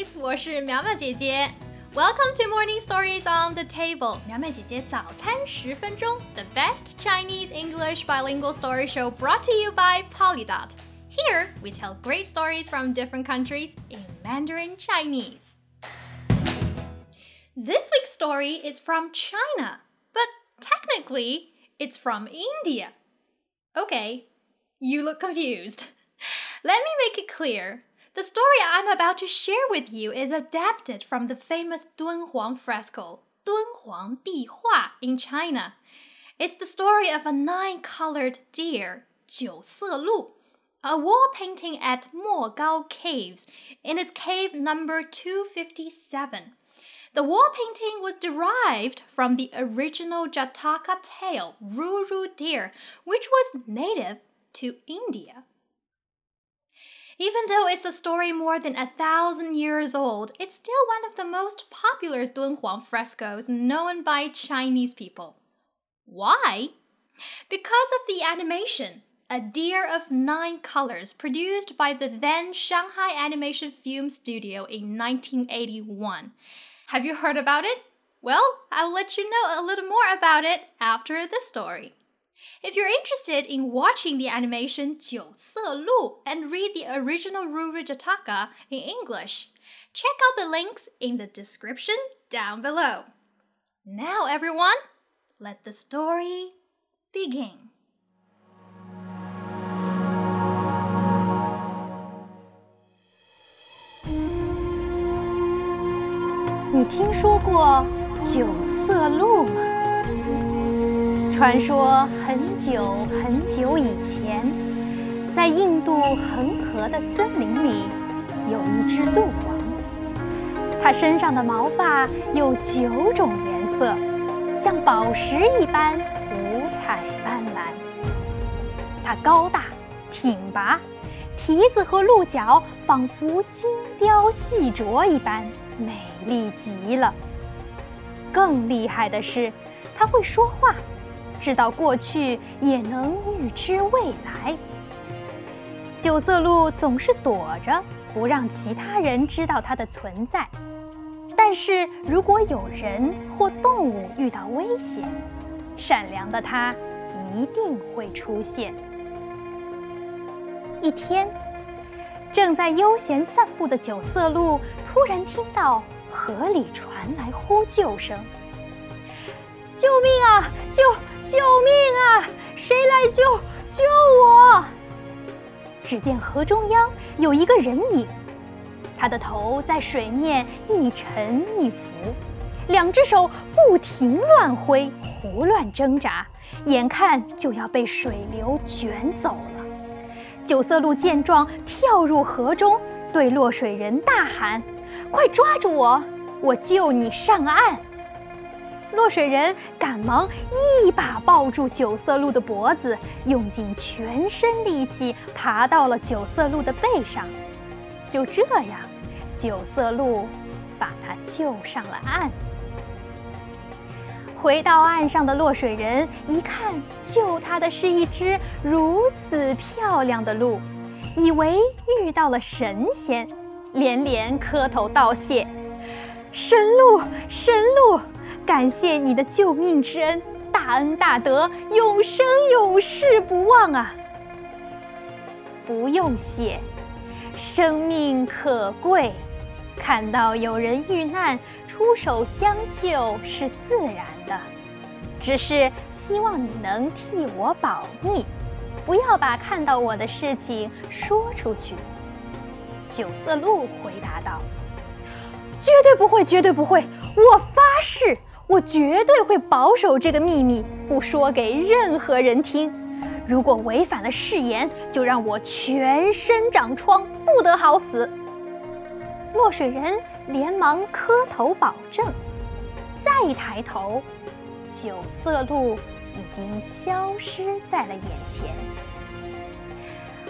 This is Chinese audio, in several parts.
Chinese，我是苗苗姐姐。Welcome to Morning Stories on the Table，苗苗姐姐早餐十分钟，the best Chinese English bilingual story show brought to you by Polydot. Here we tell great stories from different countries in Mandarin Chinese. This week's story is from China, but technically it's from India. Okay, you look confused. Let me make it clear. The story I'm about to share with you is adapted from the famous Dunhuang fresco, Dun Huang Bi Hua in China. It's the story of a nine colored deer, Jiu Se Lu, a wall painting at Mo Gao Caves in its cave number 257. The wall painting was derived from the original Jataka tale, Ruru Deer, which was native to India. Even though it's a story more than a thousand years old, it's still one of the most popular Dunhuang frescoes known by Chinese people. Why? Because of the animation, a deer of nine colors produced by the then Shanghai Animation Film Studio in 1981. Have you heard about it? Well, I'll let you know a little more about it after the story. If you're interested in watching the animation 九色鹿 and read the original Ruru Jataka in English, check out the links in the description down below. Now, everyone, let the story begin. 你听说过九色鹿吗？ 传说很久很久以前，在印度恒河的森林里，有一只鹿王。它身上的毛发有九种颜色，像宝石一般五彩斑斓。它高大挺拔，蹄子和鹿角仿佛精雕细琢一般，美丽极了。更厉害的是，它会说话。知道过去，也能预知未来。九色鹿总是躲着，不让其他人知道它的存在。但是如果有人或动物遇到危险，善良的它一定会出现。一天，正在悠闲散步的九色鹿突然听到河里传来呼救声：“救命啊！救！”救命啊！谁来救救我？只见河中央有一个人影，他的头在水面一沉一浮，两只手不停乱挥，胡乱挣扎，眼看就要被水流卷走了。九色鹿见状，跳入河中，对落水人大喊：“快抓住我，我救你上岸！”落水人赶忙一把抱住九色鹿的脖子，用尽全身力气爬到了九色鹿的背上。就这样，九色鹿把他救上了岸。回到岸上的落水人一看，救他的是一只如此漂亮的鹿，以为遇到了神仙，连连磕头道谢：“神鹿，神鹿！”感谢你的救命之恩，大恩大德，永生永世不忘啊！不用谢，生命可贵，看到有人遇难，出手相救是自然的。只是希望你能替我保密，不要把看到我的事情说出去。九色鹿回答道：“绝对不会，绝对不会，我发誓。”我绝对会保守这个秘密，不说给任何人听。如果违反了誓言，就让我全身长疮，不得好死。落水人连忙磕头保证。再抬头，九色鹿已经消失在了眼前。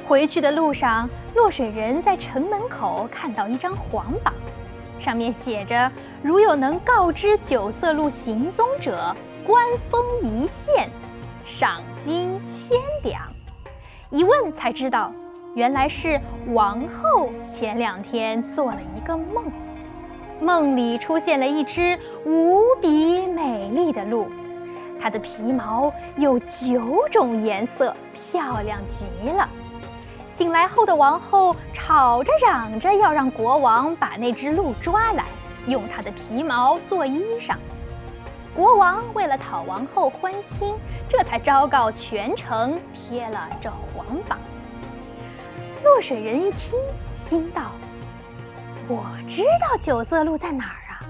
回去的路上，落水人在城门口看到一张黄榜。上面写着：“如有能告知九色鹿行踪者，官封一县，赏金千两。”一问才知道，原来是王后前两天做了一个梦，梦里出现了一只无比美丽的鹿，它的皮毛有九种颜色，漂亮极了。醒来后的王后吵着嚷着要让国王把那只鹿抓来，用它的皮毛做衣裳。国王为了讨王后欢心，这才昭告全城贴了这皇榜。落水人一听，心道：“我知道九色鹿在哪儿啊！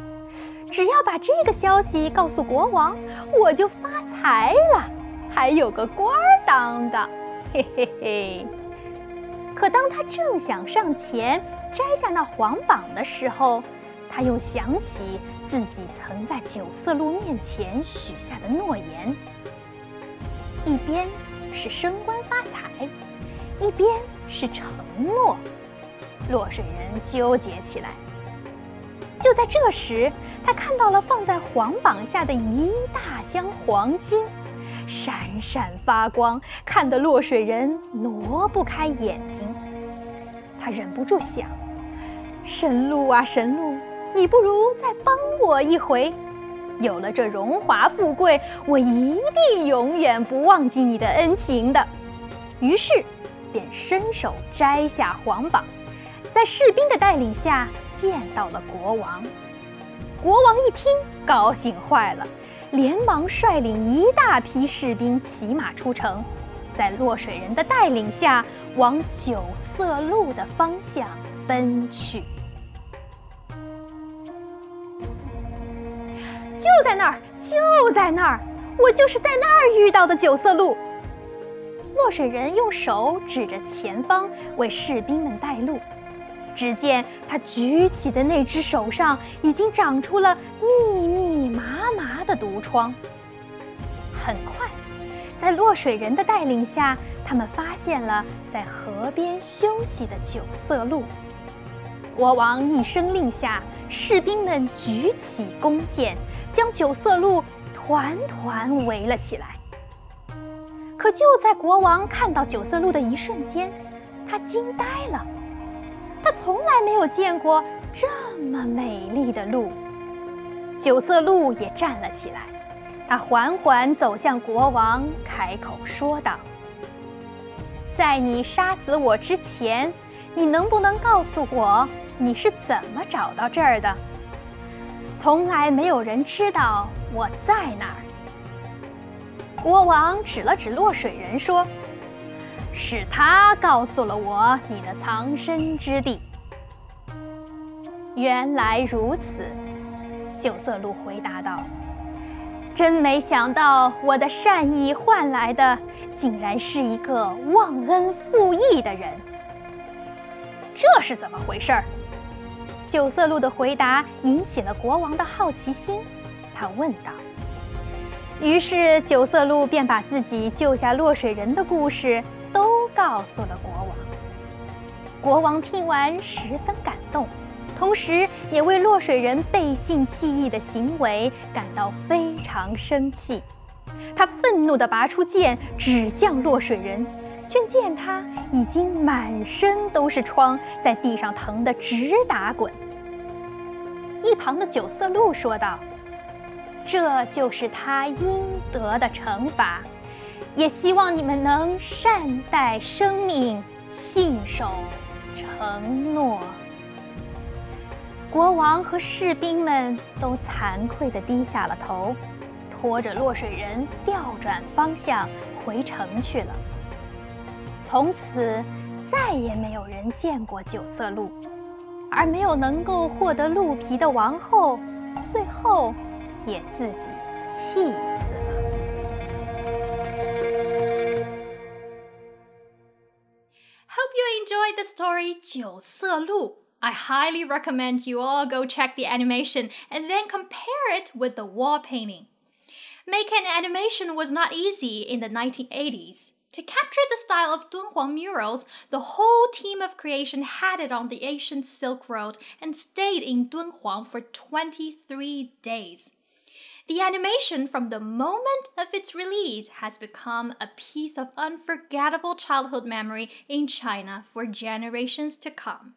只要把这个消息告诉国王，我就发财了，还有个官儿当的。”嘿嘿嘿。可当他正想上前摘下那黄榜的时候，他又想起自己曾在九色鹿面前许下的诺言：一边是升官发财，一边是承诺。落水人纠结起来。就在这时，他看到了放在黄榜下的一大箱黄金。闪闪发光，看得落水人挪不开眼睛。他忍不住想：神鹿啊，神鹿，你不如再帮我一回。有了这荣华富贵，我一定永远不忘记你的恩情的。于是，便伸手摘下皇榜，在士兵的带领下见到了国王。国王一听，高兴坏了。连忙率领一大批士兵骑马出城，在落水人的带领下往九色鹿的方向奔去。就在那儿，就在那儿，我就是在那儿遇到的九色鹿。落水人用手指着前方，为士兵们带路。只见他举起的那只手上已经长出了密密麻麻的毒疮。很快，在落水人的带领下，他们发现了在河边休息的九色鹿。国王一声令下，士兵们举起弓箭，将九色鹿团团围了起来。可就在国王看到九色鹿的一瞬间，他惊呆了。他从来没有见过这么美丽的鹿。九色鹿也站了起来，他缓缓走向国王，开口说道：“在你杀死我之前，你能不能告诉我你是怎么找到这儿的？从来没有人知道我在哪儿。”国王指了指落水人说。是他告诉了我你的藏身之地。原来如此，九色鹿回答道：“真没想到，我的善意换来的竟然是一个忘恩负义的人。这是怎么回事？”九色鹿的回答引起了国王的好奇心，他问道。于是九色鹿便把自己救下落水人的故事。告诉了国王。国王听完十分感动，同时也为落水人背信弃义的行为感到非常生气。他愤怒地拔出剑，指向落水人，却见他已经满身都是疮，在地上疼得直打滚。一旁的九色鹿说道：“这就是他应得的惩罚。”也希望你们能善待生命，信守承诺。国王和士兵们都惭愧地低下了头，拖着落水人调转方向回城去了。从此，再也没有人见过九色鹿，而没有能够获得鹿皮的王后，最后也自己气死 story 九色鹿. I highly recommend you all go check the animation and then compare it with the wall painting. Making animation was not easy in the 1980s. To capture the style of Dunhuang murals, the whole team of creation had it on the ancient Silk Road and stayed in Dunhuang for 23 days. The animation from the moment of its release has become a piece of unforgettable childhood memory in China for generations to come.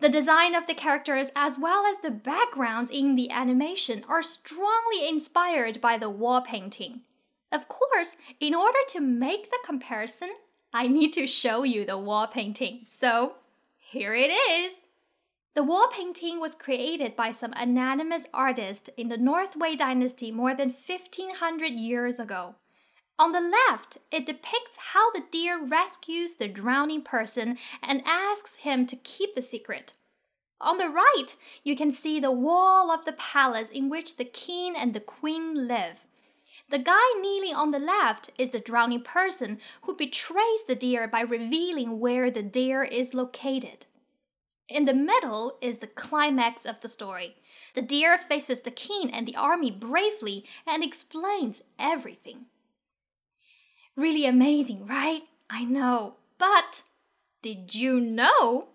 The design of the characters as well as the backgrounds in the animation are strongly inspired by the wall painting. Of course, in order to make the comparison, I need to show you the wall painting. So, here it is. The wall painting was created by some anonymous artist in the North Wei dynasty more than 1500 years ago. On the left, it depicts how the deer rescues the drowning person and asks him to keep the secret. On the right, you can see the wall of the palace in which the king and the queen live. The guy kneeling on the left is the drowning person who betrays the deer by revealing where the deer is located. In the middle is the climax of the story. The deer faces the king and the army bravely and explains everything. Really amazing, right? I know. But did you know?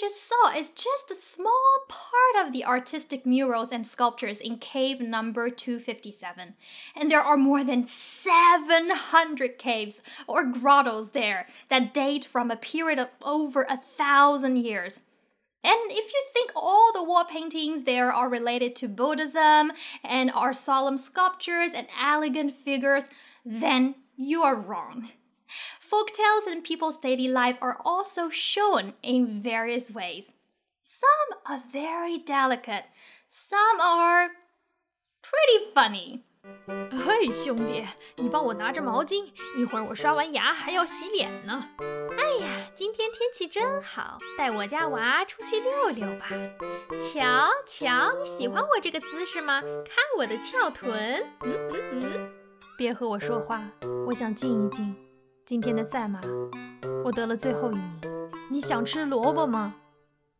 Just saw is just a small part of the artistic murals and sculptures in cave number 257. And there are more than 700 caves or grottos there that date from a period of over a thousand years. And if you think all the wall paintings there are related to Buddhism and are solemn sculptures and elegant figures, then you are wrong. Folktales and people's daily life are also shown in various ways. Some are very delicate, some are pretty funny. 嘿，兄弟，你帮我拿着毛巾，一会儿我刷完牙还要洗脸呢。哎呀，今天天气真好，带我家娃出去溜溜吧。瞧瞧，你喜欢我这个姿势吗？看我的翘臀。嗯嗯嗯，别和我说话，我想静一静。 今天的赛马，我得了最后一名。你想吃萝卜吗？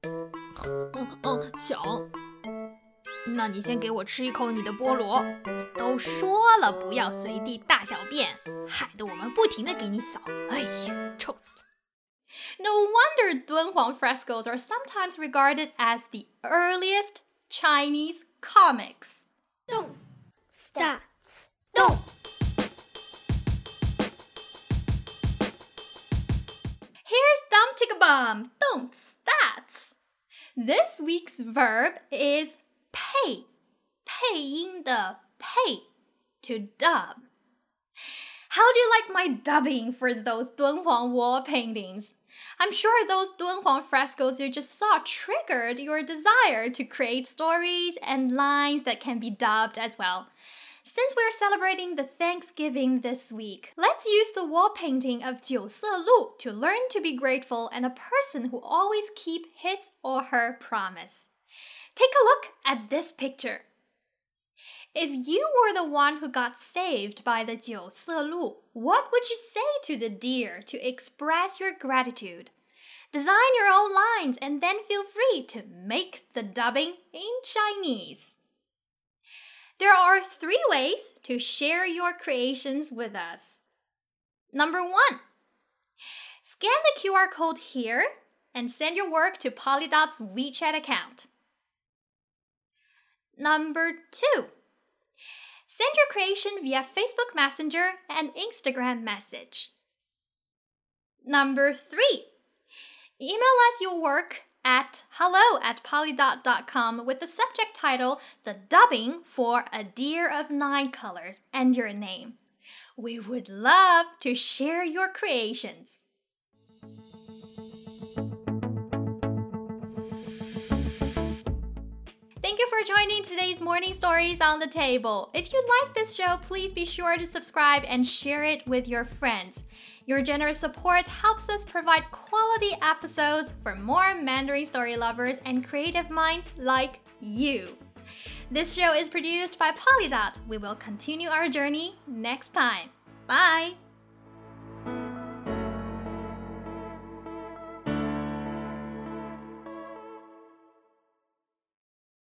嗯嗯，想。那你先给我吃一口你的菠萝。都说了不要随地大小便，害得我们不停的给你扫。哎呀，臭死了！No wonder Dunhuang frescoes are sometimes regarded as the earliest Chinese comics. Don't stop. Stop. Tickabum, don'ts, that's. This week's verb is pay, paying the pay, to dub. How do you like my dubbing for those Dunhuang wall paintings? I'm sure those Dunhuang frescoes you just saw triggered your desire to create stories and lines that can be dubbed as well. Since we're celebrating the Thanksgiving this week, let's use the wall painting of Jiu Se Lu to learn to be grateful and a person who always keep his or her promise. Take a look at this picture. If you were the one who got saved by the Jiu Se Lu, what would you say to the deer to express your gratitude? Design your own lines and then feel free to make the dubbing in Chinese. There are three ways to share your creations with us. Number one, scan the QR code here and send your work to Polydot's WeChat account. Number two, send your creation via Facebook Messenger and Instagram message. Number three, email us your work at hello at polydot.com with the subject title The Dubbing for A Deer of Nine Colors and your name. We would love to share your creations. Thank you for joining today's Morning Stories on the Table. If you like this show, please be sure to subscribe and share it with your friends. Your generous support helps us provide quality episodes for more Mandarin story lovers and creative minds like you. This show is produced by Polydot. We will continue our journey next time. Bye!